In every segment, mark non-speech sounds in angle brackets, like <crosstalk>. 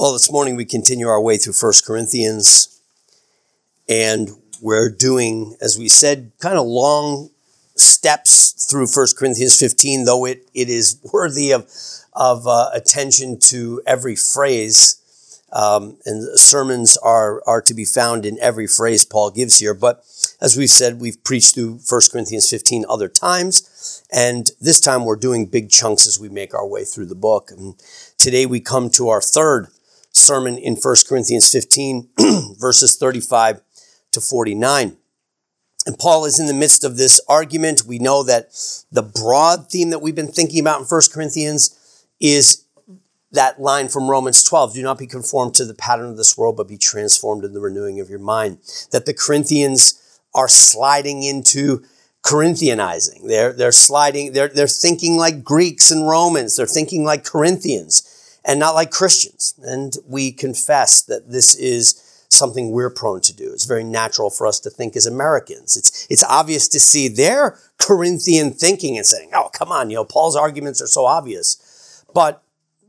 Well, this morning we continue our way through 1 Corinthians, and we're doing, as we said, kind of long steps through 1 Corinthians 15, though it, it is worthy of, of uh, attention to every phrase. Um, and sermons are, are to be found in every phrase Paul gives here. But as we've said, we've preached through 1 Corinthians 15 other times. And this time we're doing big chunks as we make our way through the book. And today we come to our third sermon in 1 Corinthians 15, <clears throat> verses 35 to 49. And Paul is in the midst of this argument. We know that the broad theme that we've been thinking about in 1 Corinthians is that line from Romans 12 do not be conformed to the pattern of this world, but be transformed in the renewing of your mind. That the Corinthians are sliding into Corinthianizing. They're, they're sliding, they're, they're thinking like Greeks and Romans. They're thinking like Corinthians and not like Christians. And we confess that this is something we're prone to do. It's very natural for us to think as Americans. It's, it's obvious to see their Corinthian thinking and saying, oh, come on, you know, Paul's arguments are so obvious. But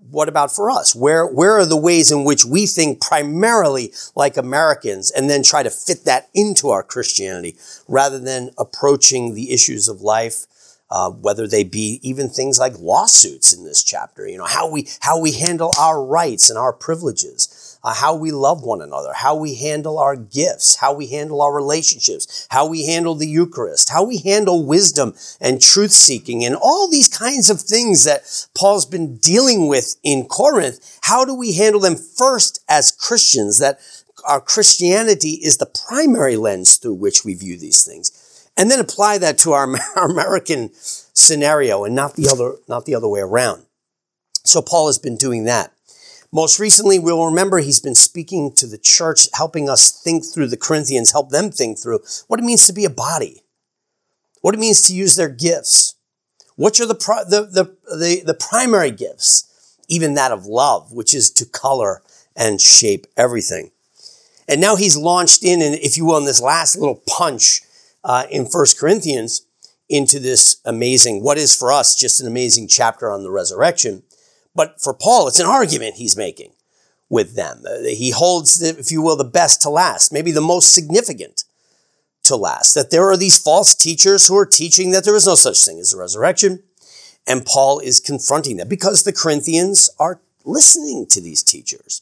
what about for us? Where, where are the ways in which we think primarily like Americans and then try to fit that into our Christianity rather than approaching the issues of life uh, whether they be even things like lawsuits in this chapter. You know how we how we handle our rights and our privileges, uh, how we love one another, how we handle our gifts, how we handle our relationships, how we handle the Eucharist, how we handle wisdom and truth seeking, and all these kinds of things that Paul's been dealing with in Corinth. How do we handle them first as Christians? That our Christianity is the primary lens through which we view these things and then apply that to our, our <laughs> American scenario and not the other, not the other way around. So Paul has been doing that. Most recently, we'll remember he's been speaking to the church, helping us think through the Corinthians, help them think through what it means to be a body, what it means to use their gifts. Which are the, the, the, the primary gifts? Even that of love, which is to color and shape everything. And now he's launched in, and if you will, in this last little punch uh, in First Corinthians into this amazing, what is for us just an amazing chapter on the resurrection. But for Paul, it's an argument he's making with them. Uh, he holds, if you will, the best to last, maybe the most significant to last. That there are these false teachers who are teaching that there is no such thing as the resurrection. And Paul is confronting them because the Corinthians are listening to these teachers.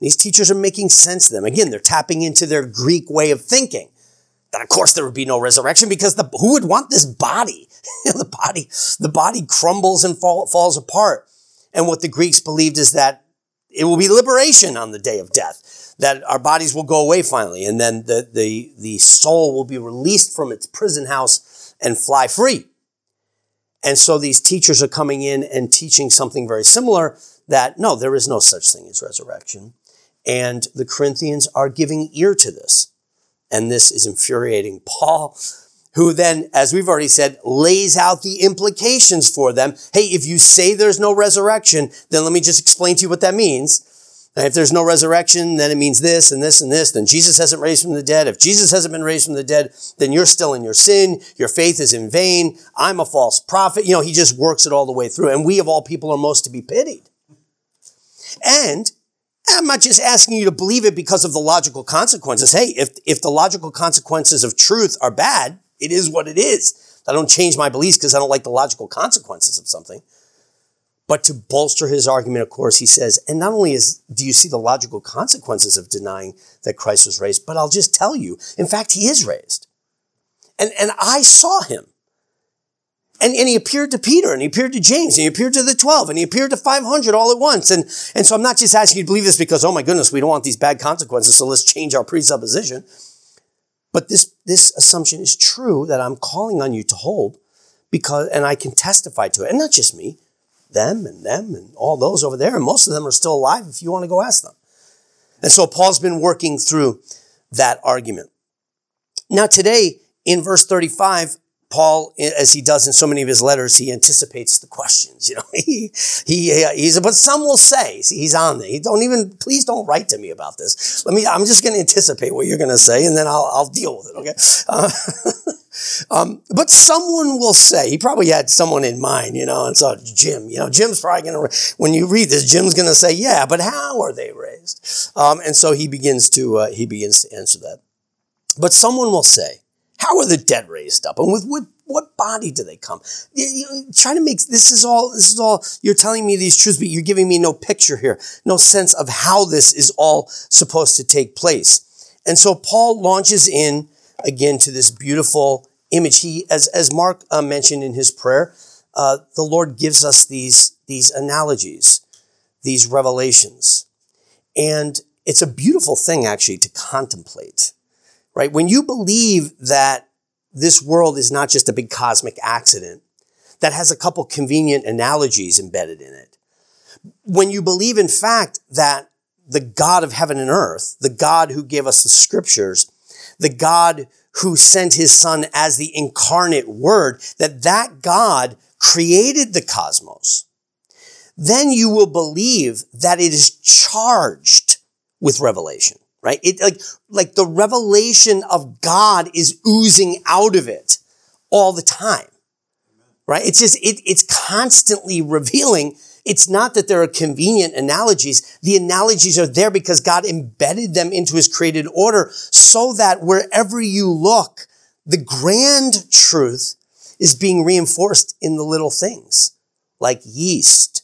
These teachers are making sense to them. Again, they're tapping into their Greek way of thinking that of course there would be no resurrection because the, who would want this body? <laughs> the body, the body crumbles and fall, falls apart. And what the Greeks believed is that it will be liberation on the day of death, that our bodies will go away finally, and then the, the, the soul will be released from its prison house and fly free. And so these teachers are coming in and teaching something very similar that no, there is no such thing as resurrection. And the Corinthians are giving ear to this. And this is infuriating Paul, who then, as we've already said, lays out the implications for them. Hey, if you say there's no resurrection, then let me just explain to you what that means. If there's no resurrection, then it means this and this and this. Then Jesus hasn't raised from the dead. If Jesus hasn't been raised from the dead, then you're still in your sin. Your faith is in vain. I'm a false prophet. You know, he just works it all the way through. And we of all people are most to be pitied. And I'm not just asking you to believe it because of the logical consequences. Hey, if, if the logical consequences of truth are bad, it is what it is. I don't change my beliefs because I don't like the logical consequences of something. But to bolster his argument, of course, he says, and not only is, do you see the logical consequences of denying that Christ was raised, but I'll just tell you, in fact, he is raised. And, and I saw him. And, and he appeared to Peter and he appeared to James and he appeared to the 12 and he appeared to 500 all at once. And, and so I'm not just asking you to believe this because, oh my goodness, we don't want these bad consequences. So let's change our presupposition. But this, this assumption is true that I'm calling on you to hold because, and I can testify to it. And not just me, them and them and all those over there. And most of them are still alive if you want to go ask them. And so Paul's been working through that argument. Now today in verse 35, Paul, as he does in so many of his letters, he anticipates the questions. <laughs> You know, he he he's. But some will say he's on there. He don't even. Please don't write to me about this. Let me. I'm just going to anticipate what you're going to say, and then I'll I'll deal with it. Okay. Uh, <laughs> Um, but someone will say, he probably had someone in mind, you know, and so Jim, you know, Jim's probably going to, when you read this, Jim's going to say, yeah, but how are they raised? Um, and so he begins to, uh, he begins to answer that. But someone will say, how are the dead raised up? And with what, what body do they come? You, you, try to make, this is all, this is all, you're telling me these truths, but you're giving me no picture here, no sense of how this is all supposed to take place. And so Paul launches in again to this beautiful image. He, as, as Mark uh, mentioned in his prayer, uh, the Lord gives us these, these analogies, these revelations. And it's a beautiful thing actually to contemplate, right? When you believe that this world is not just a big cosmic accident that has a couple convenient analogies embedded in it. When you believe, in fact, that the God of heaven and earth, the God who gave us the scriptures, the God who sent his son as the incarnate word, that that God created the cosmos, then you will believe that it is charged with revelation, right? It like, like the revelation of God is oozing out of it all the time, right? It's just, it, it's constantly revealing it's not that there are convenient analogies. The analogies are there because God embedded them into his created order so that wherever you look, the grand truth is being reinforced in the little things like yeast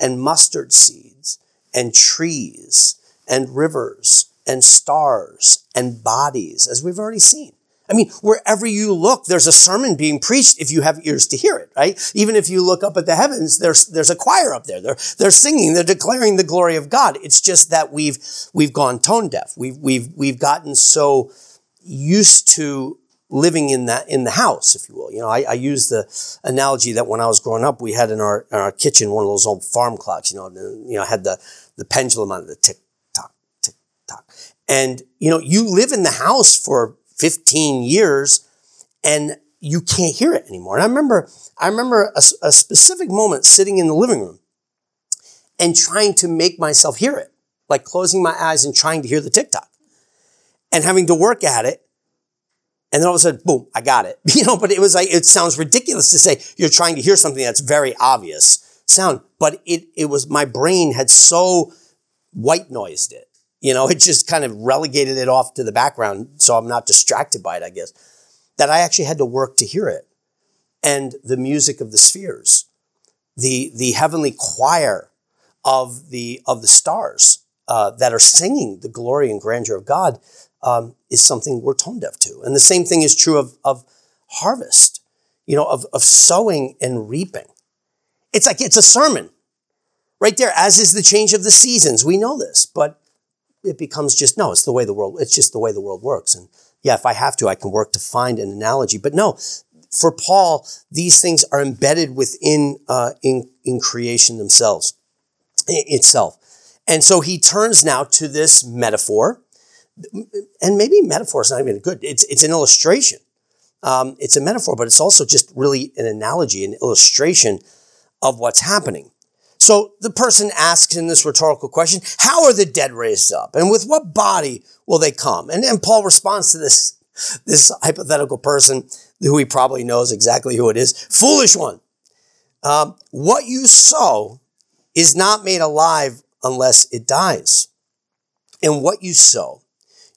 and mustard seeds and trees and rivers and stars and bodies, as we've already seen. I mean, wherever you look, there's a sermon being preached if you have ears to hear it, right? Even if you look up at the heavens, there's, there's a choir up there. They're, they're singing, they're declaring the glory of God. It's just that we've, we've gone tone deaf. We've, we've, we've gotten so used to living in that, in the house, if you will. You know, I, I use the analogy that when I was growing up, we had in our, in our kitchen one of those old farm clocks, you know, you know, had the, the pendulum on the tick tock. And, you know, you live in the house for 15 years and you can't hear it anymore. And I remember, I remember a, a specific moment sitting in the living room and trying to make myself hear it, like closing my eyes and trying to hear the tick-tock and having to work at it. And then all of a sudden, boom, I got it. <laughs> You know, but it was like, it sounds ridiculous to say you're trying to hear something that's very obvious sound, but it, it was, my brain had so white noised it you know, <laughs> it just kind of relegated it off to the background. So I'm not distracted by it, I guess. That I actually had to work to hear it. And the music of the spheres, the, the heavenly choir of the, of the stars uh, that are singing the glory and grandeur of God um, is something we're tone deaf to. And the same thing is true of, of harvest, you know, of, of sowing and reaping. It's like it's a sermon right there, as is the change of the seasons. We know this, but it becomes just no, it's the way the world, it's just the way the world works. And yeah, if I have to, I can work to find an analogy. But no, for Paul, these things are embedded within uh, in in creation themselves itself. And so he turns now to this metaphor, and maybe metaphor is not even good. It's it's an illustration. Um, it's a metaphor, but it's also just really an analogy, an illustration of what's happening. So the person asks in this rhetorical question, how are the dead raised up? And with what body will they come? And, and Paul responds to this, this hypothetical person who he probably knows exactly who it is. Foolish one. Um, what you sow is not made alive unless it dies. And what you sow,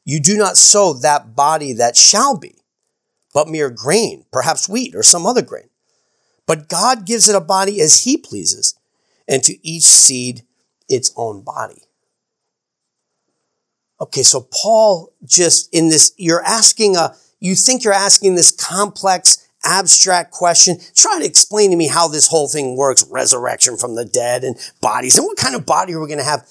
you do not sow that body that shall be, but mere grain, perhaps wheat or some other grain. But God gives it a body as he pleases and to each seed its own body. Okay, so Paul just in this, you're asking a, you think you're asking this complex, abstract question. Try to explain to me how this whole thing works, resurrection from the dead and bodies, and what kind of body are we going to have?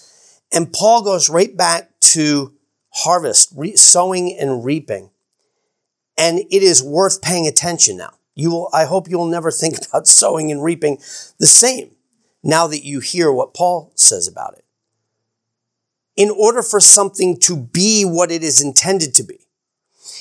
And Paul goes right back to harvest, re- sowing and reaping. And it is worth paying attention now. You will, I hope you'll never think <laughs> about sowing and reaping the same now that you hear what Paul says about it. In order for something to be what it is intended to be,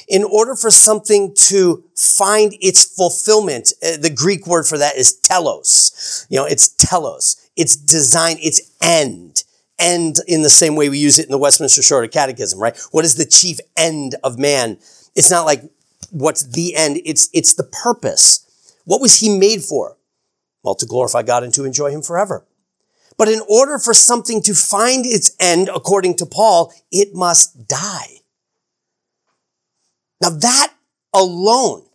in order for something to find its fulfillment, uh, the Greek word for that is telos. You know, it's telos. It's design, it's end. End in the same way we use it in the Westminster Shorter Catechism, right? What is the chief end of man? It's not like what's the end. It's, it's the purpose. What was he made for? Well, to glorify God and to enjoy him forever. But in order for something to find its end, according to Paul, it must die. Now that alone,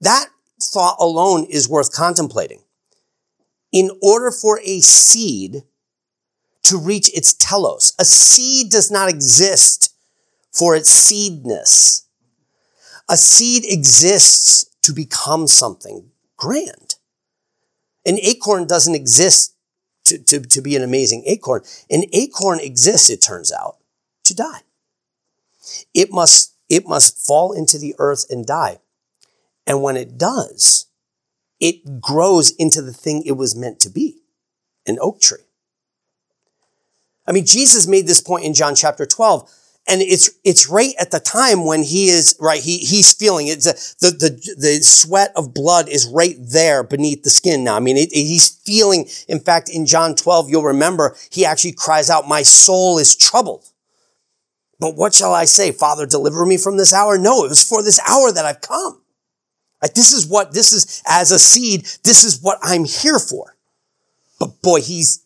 that thought alone is worth contemplating. In order for a seed to reach its telos, a seed does not exist for its seedness. A seed exists to become something grand. An acorn doesn't exist to, to, to be an amazing acorn. An acorn exists, it turns out, to die. It must, it must fall into the earth and die. And when it does, it grows into the thing it was meant to be, an oak tree. I mean, Jesus made this point in John chapter 12 and it's it's right at the time when he is right he he's feeling it. The the the sweat of blood is right there beneath the skin now. I mean it, he's feeling in fact in john 12 you'll remember he actually cries out my soul is troubled. But what shall i say? Father deliver me from this hour? No it was for this hour that i've come. Like this is what this is as a seed this is what i'm here for. But boy he's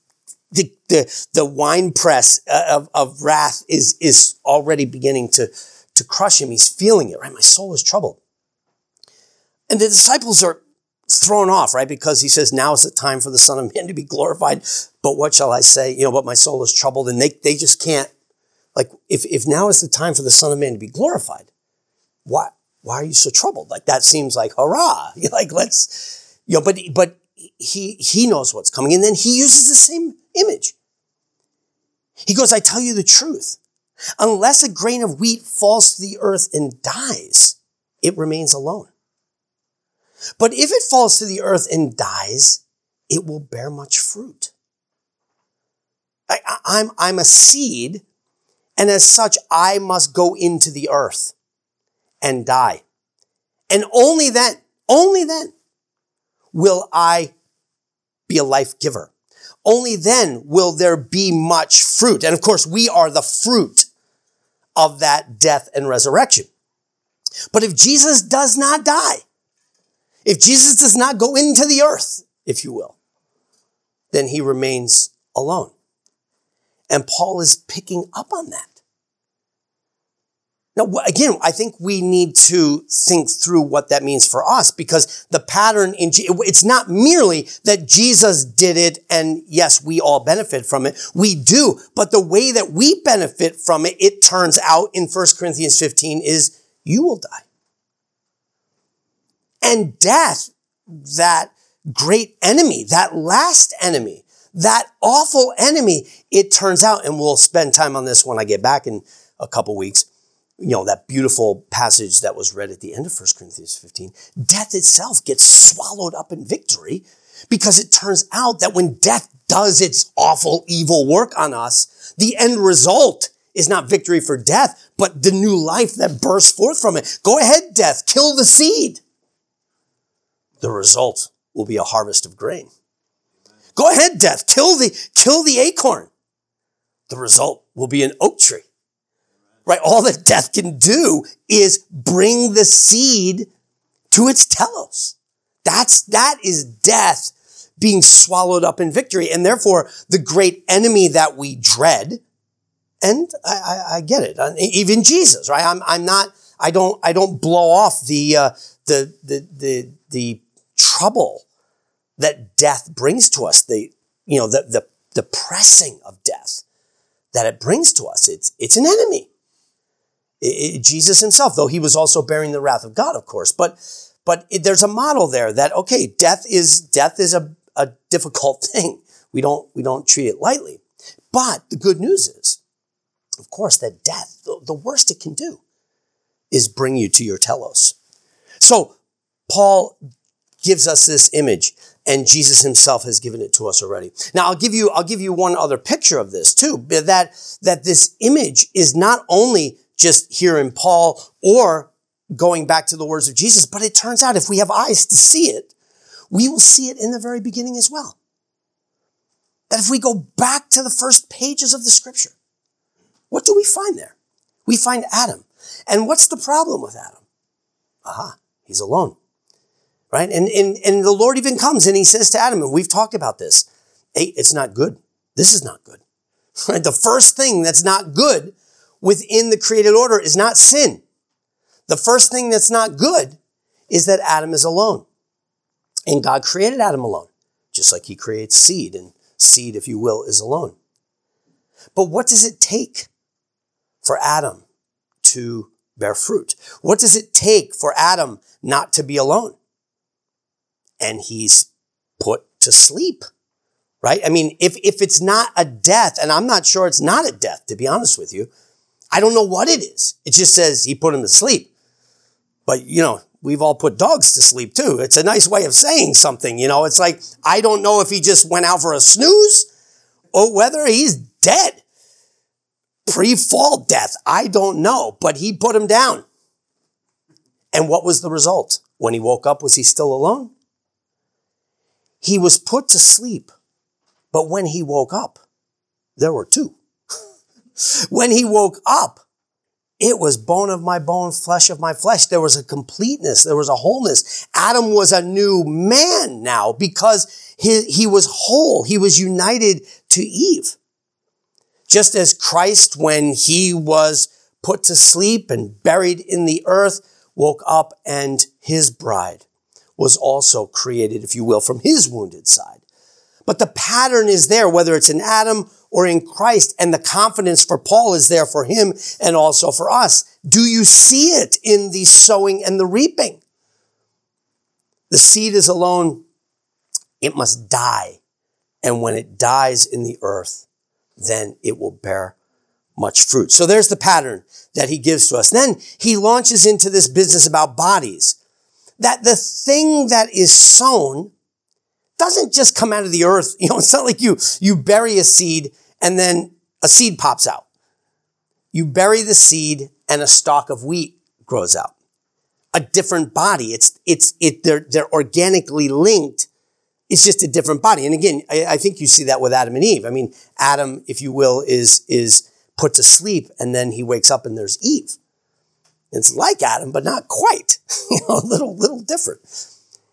the, the, the wine press uh, of, of wrath is, is already beginning to, to crush him. He's feeling it, right? My soul is troubled. And the disciples are thrown off, right? Because he says, now is the time for the son of man to be glorified. But what shall I say? You know, but my soul is troubled and they, they just can't, like, if, if now is the time for the son of man to be glorified, why, why are you so troubled? Like, that seems like, hurrah. You're <laughs> like, let's, you know, but, but he, he knows what's coming. And then he uses the same image. He goes, I tell you the truth. Unless a grain of wheat falls to the earth and dies, it remains alone. But if it falls to the earth and dies, it will bear much fruit. I, I'm, I'm a seed, and as such, I must go into the earth and die. And only then, only then will I be a life giver. Only then will there be much fruit. And of course, we are the fruit of that death and resurrection. But if Jesus does not die, if Jesus does not go into the earth, if you will, then he remains alone. And Paul is picking up on that. Now, again, I think we need to think through what that means for us because the pattern in, it's not merely that Jesus did it and yes, we all benefit from it. We do. But the way that we benefit from it, it turns out in 1 Corinthians 15 is you will die. And death, that great enemy, that last enemy, that awful enemy, it turns out, and we'll spend time on this when I get back in a couple weeks you know, that beautiful passage that was read at the end of 1 Corinthians 15, death itself gets swallowed up in victory because it turns out that when death does its awful, evil work on us, the end result is not victory for death, but the new life that bursts forth from it. Go ahead, death, kill the seed. The result will be a harvest of grain. Go ahead, death, kill the, kill the acorn. The result will be an oak tree right? All that death can do is bring the seed to its telos. That's, that is death being swallowed up in victory. And therefore, the great enemy that we dread, and I, I, I get it, even Jesus, right? I'm, I'm not, I don't, I don't blow off the, uh, the, the, the, the trouble that death brings to us, the, you know, the, the, the pressing of death that it brings to us. It's, it's an enemy. It, Jesus himself, though he was also bearing the wrath of God, of course. But but it, there's a model there that okay, death is death is a, a difficult <laughs> thing. We don't we don't treat it lightly. But the good news is, of course, that death, the, the worst it can do, is bring you to your telos. So Paul gives us this image and Jesus himself has given it to us already. Now I'll give you, I'll give you one other picture of this too, that, that this image is not only just here in Paul or going back to the words of Jesus. But it turns out if we have eyes to see it, we will see it in the very beginning as well. That if we go back to the first pages of the scripture, what do we find there? We find Adam. And what's the problem with Adam? aha, he's alone. Right? And, and, and the Lord even comes and he says to Adam, and we've talked about this, hey, it's not good. This is not good. <laughs> Right? The first thing that's not good within the created order is not sin. The first thing that's not good is that Adam is alone. And God created Adam alone, just like he creates seed, and seed, if you will, is alone. But what does it take for Adam to bear fruit? What does it take for Adam not to be alone? And he's put to sleep, right? I mean, if, if it's not a death, and I'm not sure it's not a death, to be honest with you, I don't know what it is. It just says he put him to sleep. But, you know, we've all put dogs to sleep too. It's a nice way of saying something. You know, it's like, I don't know if he just went out for a snooze or whether he's dead. Pre fall death. I don't know, but he put him down. And what was the result? When he woke up, was he still alone? He was put to sleep, but when he woke up, there were two. When he woke up, it was bone of my bone, flesh of my flesh. There was a completeness. There was a wholeness. Adam was a new man now because he, he was whole. He was united to Eve. Just as Christ, when he was put to sleep and buried in the earth, woke up and his bride was also created, if you will, from his wounded side. But the pattern is there, whether it's in Adam or in Christ. And the confidence for Paul is there for him and also for us. Do you see it in the sowing and the reaping? The seed is alone. It must die. And when it dies in the earth, then it will bear much fruit. So there's the pattern that he gives to us. Then he launches into this business about bodies. That the thing that is sown doesn't just come out of the earth. <laughs> You know, it's not like you, you bury a seed and then a seed pops out. You bury the seed and a stalk of wheat grows out. A different body. It's, it's, it, they're, they're organically linked. It's just a different body. And again, I, I think you see that with Adam and Eve. I mean, Adam, if you will, is, is put to sleep and then he wakes up and there's Eve. It's like Adam, but not quite. <laughs> you know, a little, little different.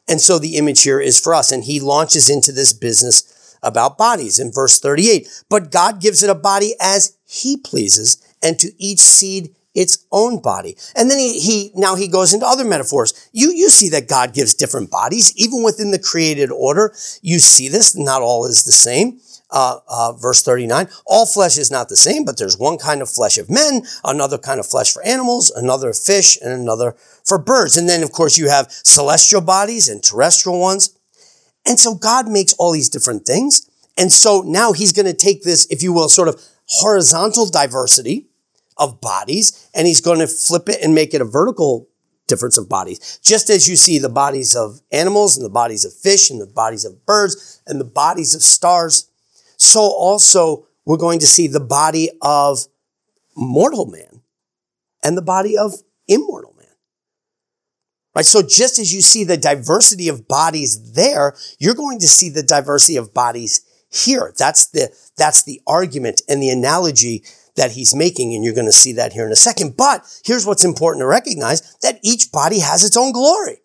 And so the image here is for us. And he launches into this business about bodies in verse 38. But God gives it a body as he pleases and to each seed its own body. And then he, he, now he goes into other metaphors. You, you see that God gives different bodies, even within the created order. You see this, not all is the same. Uh, uh, verse 39, all flesh is not the same, but there's one kind of flesh of men, another kind of flesh for animals, another fish, and another for birds. And then, of course, you have celestial bodies and terrestrial ones. And so God makes all these different things. And so now he's going to take this, if you will, sort of horizontal diversity of bodies, and he's going to flip it and make it a vertical difference of bodies. Just as you see the bodies of animals and the bodies of fish and the bodies of birds and the bodies of stars, so also we're going to see the body of mortal man and the body of immortal Right? So just as you see the diversity of bodies there, you're going to see the diversity of bodies here. That's the, that's the argument and the analogy that he's making. And you're going to see that here in a second. But here's what's important to recognize that each body has its own glory.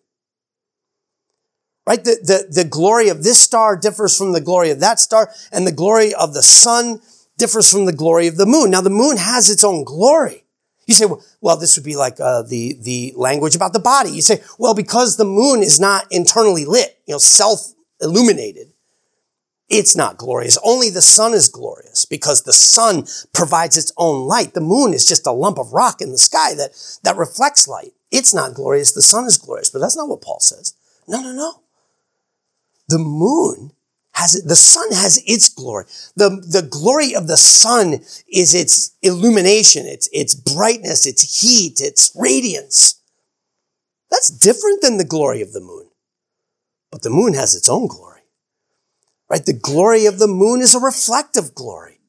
Right? The, the, the glory of this star differs from the glory of that star and the glory of the sun differs from the glory of the moon. Now the moon has its own glory. You say, well, this would be like uh, the the language about the body. You say, well, because the moon is not internally lit, you know, self illuminated, it's not glorious. Only the sun is glorious because the sun provides its own light. The moon is just a lump of rock in the sky that that reflects light. It's not glorious. The sun is glorious, but that's not what Paul says. No, no, no. The moon has the sun has its glory. The, the glory of the sun is its illumination, its, its brightness, its heat, its radiance. That's different than the glory of the moon. But the moon has its own glory. Right? The glory of the moon is a reflective glory.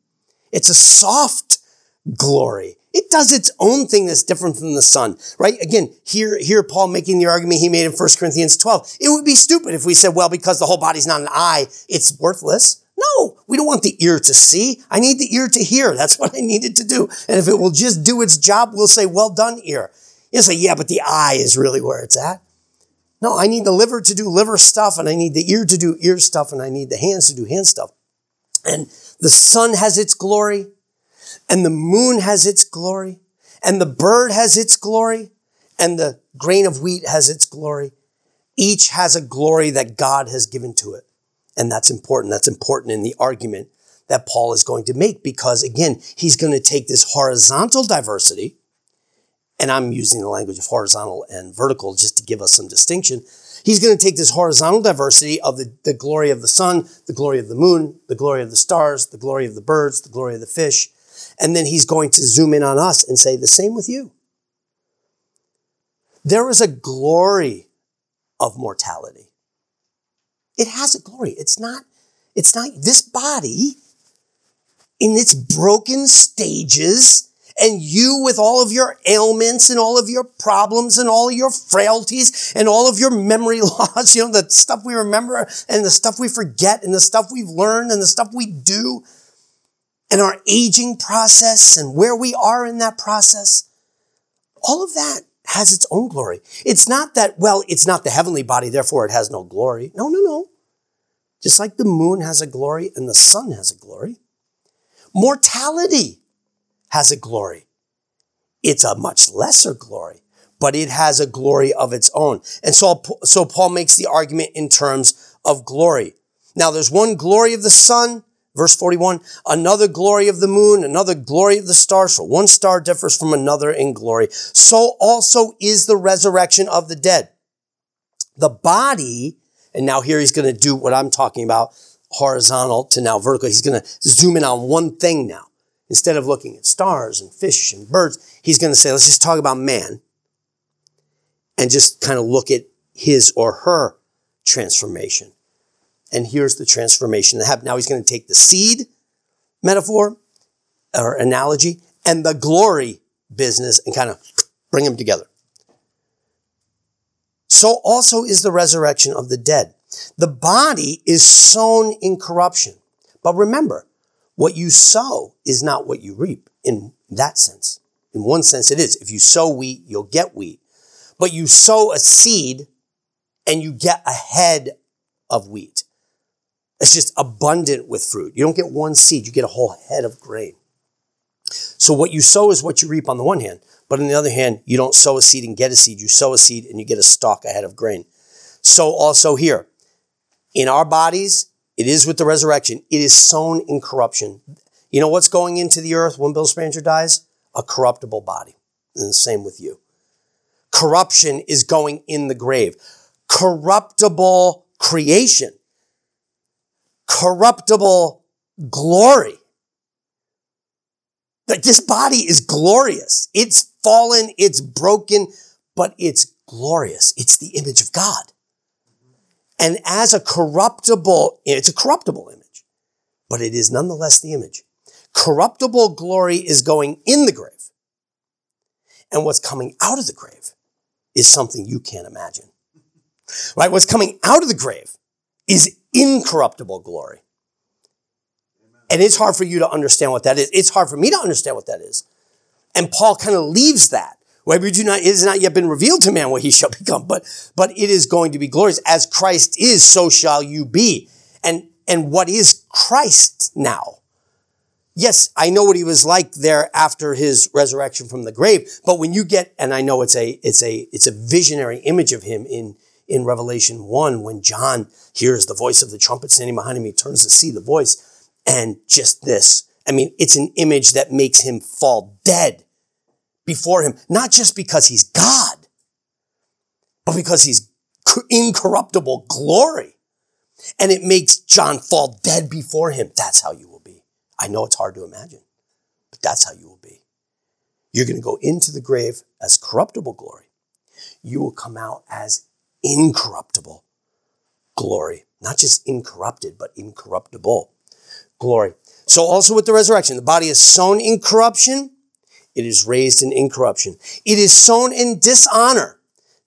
It's a soft glory. It does its own thing that's different from the sun, right? Again, here, here Paul making the argument he made in 1 Corinthians 12. It would be stupid if we said, well, because the whole body's not an eye, it's worthless. No, we don't want the ear to see. I need the ear to hear. That's what I needed to do. And if it will just do its job, we'll say, well done, ear. You say, yeah, but the eye is really where it's at. No, I need the liver to do liver stuff, and I need the ear to do ear stuff, and I need the hands to do hand stuff. And the sun has its glory, and the moon has its glory, and the bird has its glory, and the grain of wheat has its glory. Each has a glory that God has given to it. And that's important. That's important in the argument that Paul is going to make because again, he's going to take this horizontal diversity, and I'm using the language of horizontal and vertical just to give us some distinction. He's going to take this horizontal diversity of the, the glory of the sun, the glory of the moon, the glory of the stars, the glory of the birds, the glory of the fish, and then he's going to zoom in on us and say the same with you. There is a glory of mortality. It has a glory. It's not, it's not this body in its broken stages and you with all of your ailments and all of your problems and all of your frailties and all of your memory <laughs> loss, you know, the stuff we remember and the stuff we forget and the stuff we've learned and the stuff we do and our aging process and where we are in that process. All of that has its own glory. It's not that, well, it's not the heavenly body, therefore it has no glory. No, no, no. Just like the moon has a glory and the sun has a glory, mortality has a glory. It's a much lesser glory, but it has a glory of its own. And so, so Paul makes the argument in terms of glory. Now there's one glory of the sun, Verse 41, another glory of the moon, another glory of the stars, for one star differs from another in glory. So also is the resurrection of the dead. The body, and now here he's going to do what I'm talking about, horizontal to now vertical. He's going to zoom in on one thing now. Instead of looking at stars and fish and birds, he's going to say, let's just talk about man and just kind of look at his or her transformation. And here's the transformation that happened. Now he's going to take the seed metaphor or analogy and the glory business and kind of bring them together. So also is the resurrection of the dead. The body is sown in corruption. But remember, what you sow is not what you reap in that sense. In one sense, it is. If you sow wheat, you'll get wheat. But you sow a seed and you get a head of wheat. It's just abundant with fruit. You don't get one seed, you get a whole head of grain. So what you sow is what you reap on the one hand, but on the other hand, you don't sow a seed and get a seed. You sow a seed and you get a stalk, a head of grain. So also here, in our bodies, it is with the resurrection. It is sown in corruption. You know what's going into the earth when Bill Spranger dies? A corruptible body. And the same with you. Corruption is going in the grave. Corruptible creation corruptible glory. That this body is glorious. It's fallen, it's broken, but it's glorious. It's the image of God. And as a corruptible, it's a corruptible image, but it is nonetheless the image. Corruptible glory is going in the grave. And what's coming out of the grave is something you can't imagine. Right? What's coming out of the grave is incorruptible glory. And it's hard for you to understand what that is. It's hard for me to understand what that is. And Paul kind of leaves that. Whether do not, it has not yet been revealed to man what he shall <laughs> become, but, but it is going to be glorious. As Christ is, so shall you be. And, and what is Christ now? Yes, I know what he was like there after his resurrection from the grave, but when you get, and I know it's a, it's a, it's a visionary image of him in, in Revelation 1 when John hears the voice of the trumpet standing behind him. He turns to see the voice and just this. I mean, it's an image that makes him fall dead before him, not just because he's God, but because he's incorruptible glory. And it makes John fall dead before him. That's how you will be. I know it's hard to imagine, but that's how you will be. You're going to go into the grave as corruptible glory. You will come out as incorruptible glory. Not just incorrupted, but incorruptible glory. So also with the resurrection, the body is sown in corruption. It is raised in incorruption. It is sown in dishonor.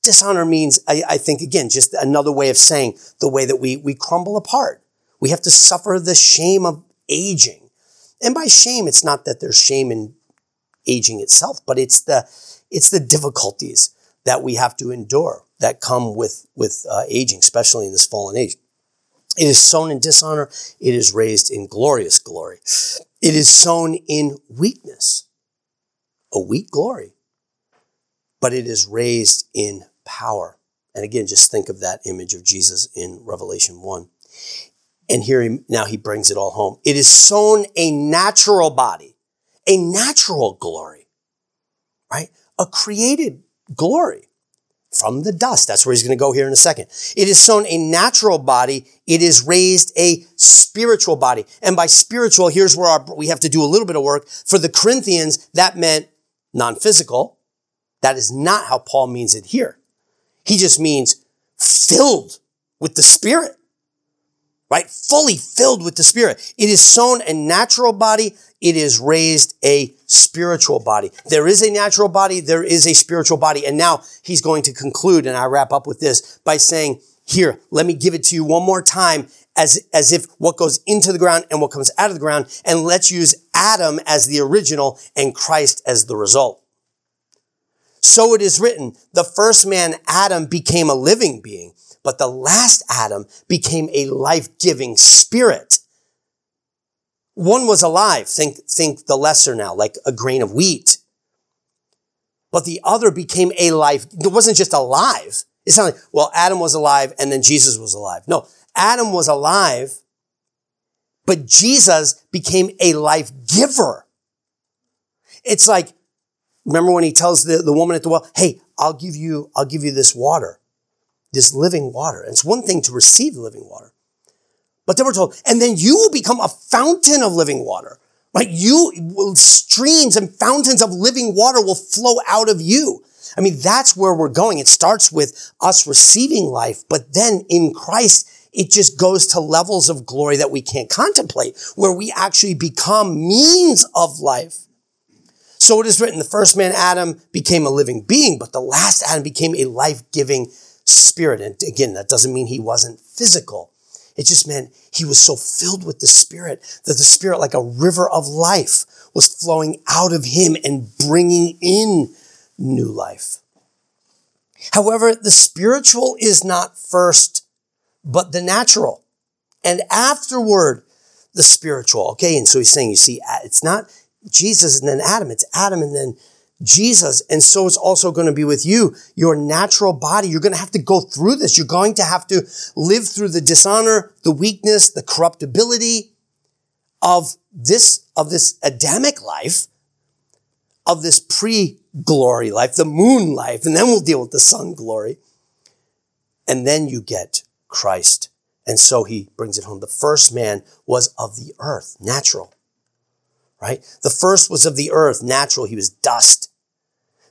Dishonor means, I, I think again, just another way of saying the way that we, we crumble apart. We have to suffer the shame of aging. And by shame, it's not that there's shame in aging itself, but it's the it's the difficulties that we have to endure that come with with uh, aging, especially in this fallen age. It is sown in dishonor; it is raised in glorious glory. It is sown in weakness, a weak glory, but it is raised in power. And again, just think of that image of Jesus in Revelation 1. And here he, now he brings it all home. It is sown a natural body, a natural glory, right? A created glory from the dust. That's where he's going to go here in a second. It is sown a natural body. It is raised a spiritual body. And by spiritual, here's where our, we have to do a little bit of work. For the Corinthians, that meant non-physical. That is not how Paul means it here. He just means filled with the Spirit right? Fully filled with the Spirit. It is sown a natural body. It is raised a spiritual body. There is a natural body. There is a spiritual body. And now he's going to conclude, and I wrap up with this by saying, here, let me give it to you one more time as, as if what goes into the ground and what comes out of the ground. And let's use Adam as the original and Christ as the result. So it is written, the first man, Adam, became a living being but the last Adam became a life-giving spirit. One was alive. Think, think the lesser now, like a grain of wheat. But the other became a life. It wasn't just alive. It's not like, well, Adam was alive and then Jesus was alive. No, Adam was alive, but Jesus became a life giver. It's like, remember when he tells the, the woman at the well, hey, I'll give you, I'll give you this water this living water. And it's one thing to receive living water. But then we're told, and then you will become a fountain of living water. Right? You will, streams and fountains of living water will flow out of you. I mean, that's where we're going. It starts with us receiving life, but then in Christ, it just goes to levels of glory that we can't contemplate, where we actually become means of life. So it is written, the first man, Adam, became a living being, but the last Adam became a life-giving spirit. And again, that doesn't mean he wasn't physical. It just meant he was so filled with the spirit that the spirit, like a river of life, was flowing out of him and bringing in new life. However, the spiritual is not first, but the natural. And afterward, the spiritual. Okay. And so he's saying, you see, it's not Jesus and then Adam, it's Adam and then Jesus. And so it's also going to be with you, your natural body. You're going to have to go through this. You're going to have to live through the dishonor, the weakness, the corruptibility of this, of this Adamic life, of this pre-glory life, the moon life, and then we'll deal with the sun glory. And then you get Christ. And so he brings it home. The first man was of the earth, natural right? The first was of the earth, natural. He was dust,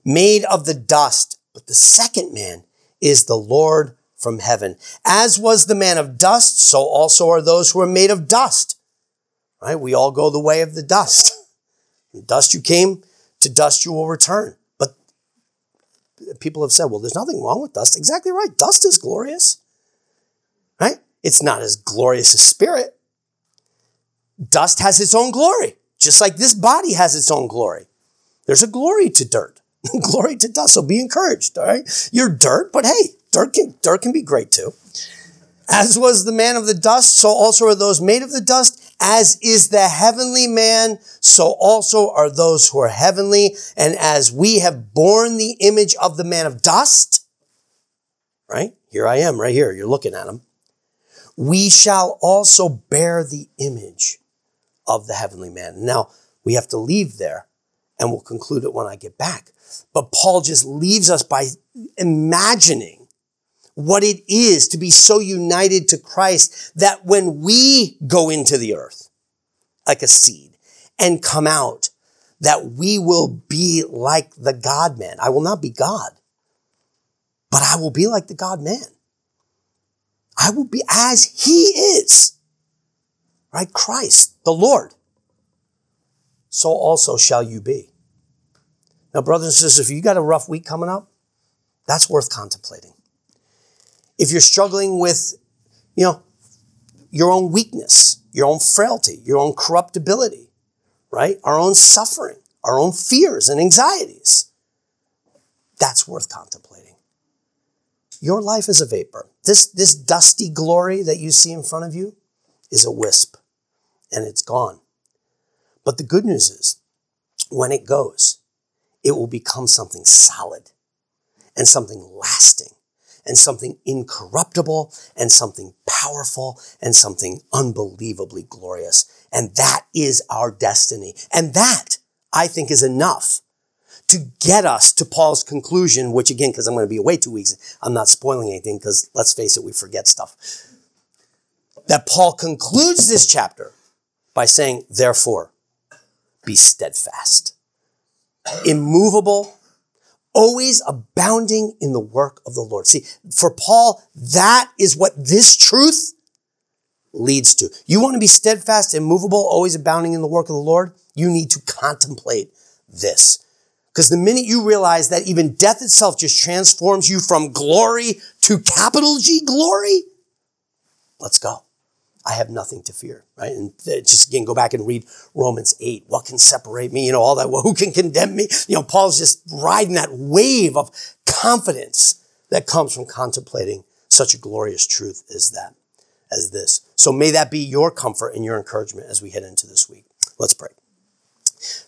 made of the dust. But the second man is the Lord from heaven. As was the man of dust, so also are those who are made of dust, right? We all go the way of the dust. Dust you came, to dust you will return. But people have said, well, there's nothing wrong with dust. Exactly right. Dust is glorious, right? It's not as glorious as spirit. Dust has its own glory. Just like this body has its own glory. There's a glory to dirt, <laughs> glory to dust. So be encouraged. All right. You're dirt, but hey, dirt can, dirt can be great too. As was the man of the dust, so also are those made of the dust. As is the heavenly man, so also are those who are heavenly. And as we have borne the image of the man of dust, right? Here I am, right here. You're looking at him. We shall also bear the image of the heavenly man. Now, we have to leave there and we'll conclude it when I get back. But Paul just leaves us by imagining what it is to be so united to Christ that when we go into the earth, like a seed, and come out, that we will be like the God man. I will not be God, but I will be like the God man. I will be as he is right? Christ, the Lord. So also shall you be. Now, brothers and sisters, if you got a rough week coming up, that's worth contemplating. If you're struggling with, you know, your own weakness, your own frailty, your own corruptibility, right? Our own suffering, our own fears and anxieties. That's worth contemplating. Your life is a vapor. This, this dusty glory that you see in front of you is a wisp and it's gone. But the good news is when it goes, it will become something solid and something lasting and something incorruptible and something powerful and something unbelievably glorious. And that is our destiny. And that I think is enough to get us to Paul's conclusion, which again, because I'm going to be away two weeks, I'm not spoiling anything because let's face it, we forget stuff. That Paul concludes this chapter by saying, therefore, be steadfast, immovable, always abounding in the work of the Lord. See, for Paul, that is what this truth leads to. You want to be steadfast, immovable, always abounding in the work of the Lord? You need to contemplate this. Because the minute you realize that even death itself just transforms you from glory to capital G glory, let's go. I have nothing to fear, right? And just again, go back and read Romans 8. What can separate me? You know, all that. Well, who can condemn me? You know, Paul's just riding that wave of confidence that comes from contemplating such a glorious truth as that, as this. So may that be your comfort and your encouragement as we head into this week. Let's pray.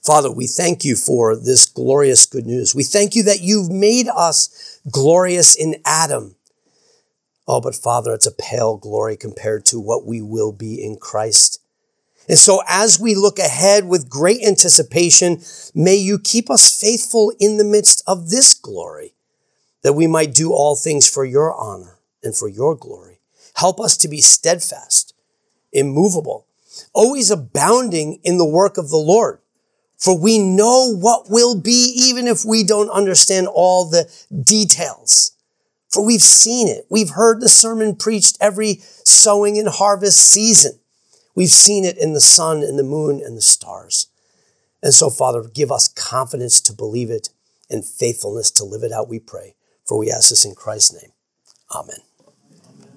Father, we thank you for this glorious good news. We thank you that you've made us glorious in Adam Oh, but Father, it's a pale glory compared to what we will be in Christ. And so as we look ahead with great anticipation, may you keep us faithful in the midst of this glory, that we might do all things for your honor and for your glory. Help us to be steadfast, immovable, always abounding in the work of the Lord. For we know what will be, even if we don't understand all the details. For we've seen it. We've heard the sermon preached every sowing and harvest season. We've seen it in the sun and the moon and the stars. And so, Father, give us confidence to believe it and faithfulness to live it out, we pray. For we ask this in Christ's name. Amen.